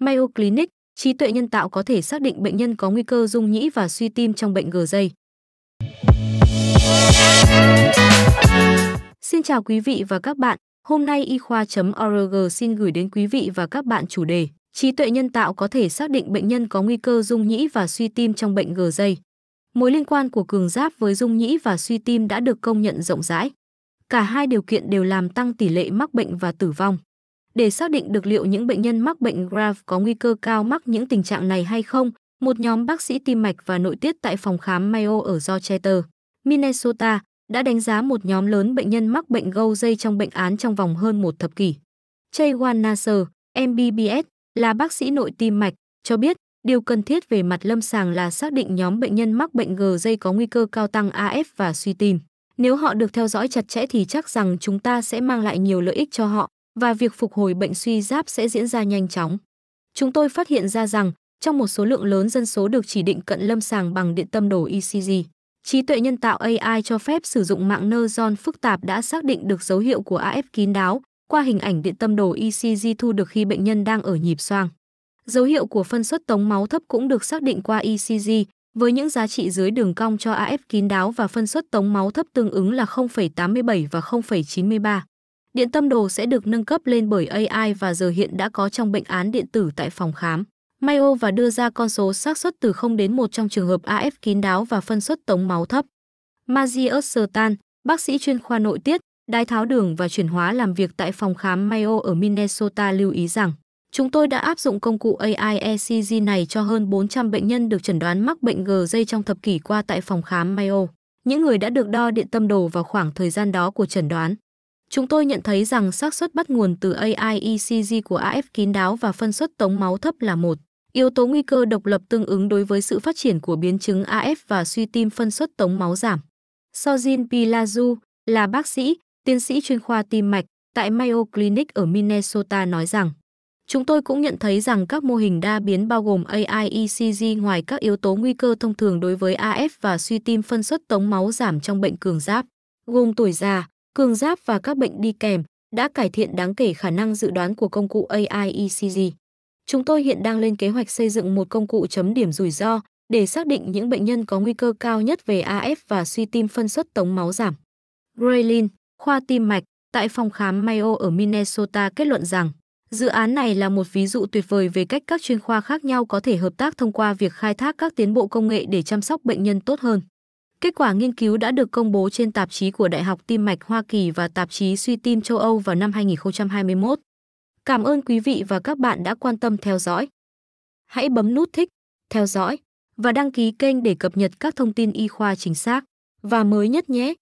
Mayo Clinic, trí tuệ nhân tạo có thể xác định bệnh nhân có nguy cơ rung nhĩ và suy tim trong bệnh gờ dây. Xin chào quý vị và các bạn. Hôm nay y khoa.org xin gửi đến quý vị và các bạn chủ đề Trí tuệ nhân tạo có thể xác định bệnh nhân có nguy cơ rung nhĩ và suy tim trong bệnh gờ dây. Mối liên quan của cường giáp với rung nhĩ và suy tim đã được công nhận rộng rãi. Cả hai điều kiện đều làm tăng tỷ lệ mắc bệnh và tử vong. Để xác định được liệu những bệnh nhân mắc bệnh Graves có nguy cơ cao mắc những tình trạng này hay không, một nhóm bác sĩ tim mạch và nội tiết tại phòng khám Mayo ở Rochester, Minnesota đã đánh giá một nhóm lớn bệnh nhân mắc bệnh gâu dây trong bệnh án trong vòng hơn một thập kỷ. Jaywan Nasser, MBBS, là bác sĩ nội tim mạch, cho biết điều cần thiết về mặt lâm sàng là xác định nhóm bệnh nhân mắc bệnh gờ dây có nguy cơ cao tăng AF và suy tim. Nếu họ được theo dõi chặt chẽ thì chắc rằng chúng ta sẽ mang lại nhiều lợi ích cho họ và việc phục hồi bệnh suy giáp sẽ diễn ra nhanh chóng. Chúng tôi phát hiện ra rằng trong một số lượng lớn dân số được chỉ định cận lâm sàng bằng điện tâm đồ ECG, trí tuệ nhân tạo AI cho phép sử dụng mạng neuron phức tạp đã xác định được dấu hiệu của AF kín đáo qua hình ảnh điện tâm đồ ECG thu được khi bệnh nhân đang ở nhịp xoang. Dấu hiệu của phân suất tống máu thấp cũng được xác định qua ECG với những giá trị dưới đường cong cho AF kín đáo và phân suất tống máu thấp tương ứng là 0,87 và 0,93. Điện tâm đồ sẽ được nâng cấp lên bởi AI và giờ hiện đã có trong bệnh án điện tử tại phòng khám. Mayo và đưa ra con số xác suất từ 0 đến 1 trong trường hợp AF kín đáo và phân suất tống máu thấp. Magius Sertan, bác sĩ chuyên khoa nội tiết, đái tháo đường và chuyển hóa làm việc tại phòng khám Mayo ở Minnesota lưu ý rằng Chúng tôi đã áp dụng công cụ AI ECG này cho hơn 400 bệnh nhân được chẩn đoán mắc bệnh G dây trong thập kỷ qua tại phòng khám Mayo. Những người đã được đo điện tâm đồ vào khoảng thời gian đó của chẩn đoán. Chúng tôi nhận thấy rằng xác suất bắt nguồn từ AI ECG của AF kín đáo và phân suất tống máu thấp là một yếu tố nguy cơ độc lập tương ứng đối với sự phát triển của biến chứng AF và suy tim phân suất tống máu giảm. Sojin Pilazu là bác sĩ, tiến sĩ chuyên khoa tim mạch tại Mayo Clinic ở Minnesota nói rằng Chúng tôi cũng nhận thấy rằng các mô hình đa biến bao gồm AI ECG ngoài các yếu tố nguy cơ thông thường đối với AF và suy tim phân suất tống máu giảm trong bệnh cường giáp, gồm tuổi già, cường giáp và các bệnh đi kèm, đã cải thiện đáng kể khả năng dự đoán của công cụ AI ECG. Chúng tôi hiện đang lên kế hoạch xây dựng một công cụ chấm điểm rủi ro để xác định những bệnh nhân có nguy cơ cao nhất về AF và suy tim phân suất tống máu giảm. Graylin, khoa tim mạch, tại phòng khám Mayo ở Minnesota kết luận rằng Dự án này là một ví dụ tuyệt vời về cách các chuyên khoa khác nhau có thể hợp tác thông qua việc khai thác các tiến bộ công nghệ để chăm sóc bệnh nhân tốt hơn. Kết quả nghiên cứu đã được công bố trên tạp chí của Đại học Tim mạch Hoa Kỳ và tạp chí Suy tim châu Âu vào năm 2021. Cảm ơn quý vị và các bạn đã quan tâm theo dõi. Hãy bấm nút thích, theo dõi và đăng ký kênh để cập nhật các thông tin y khoa chính xác và mới nhất nhé.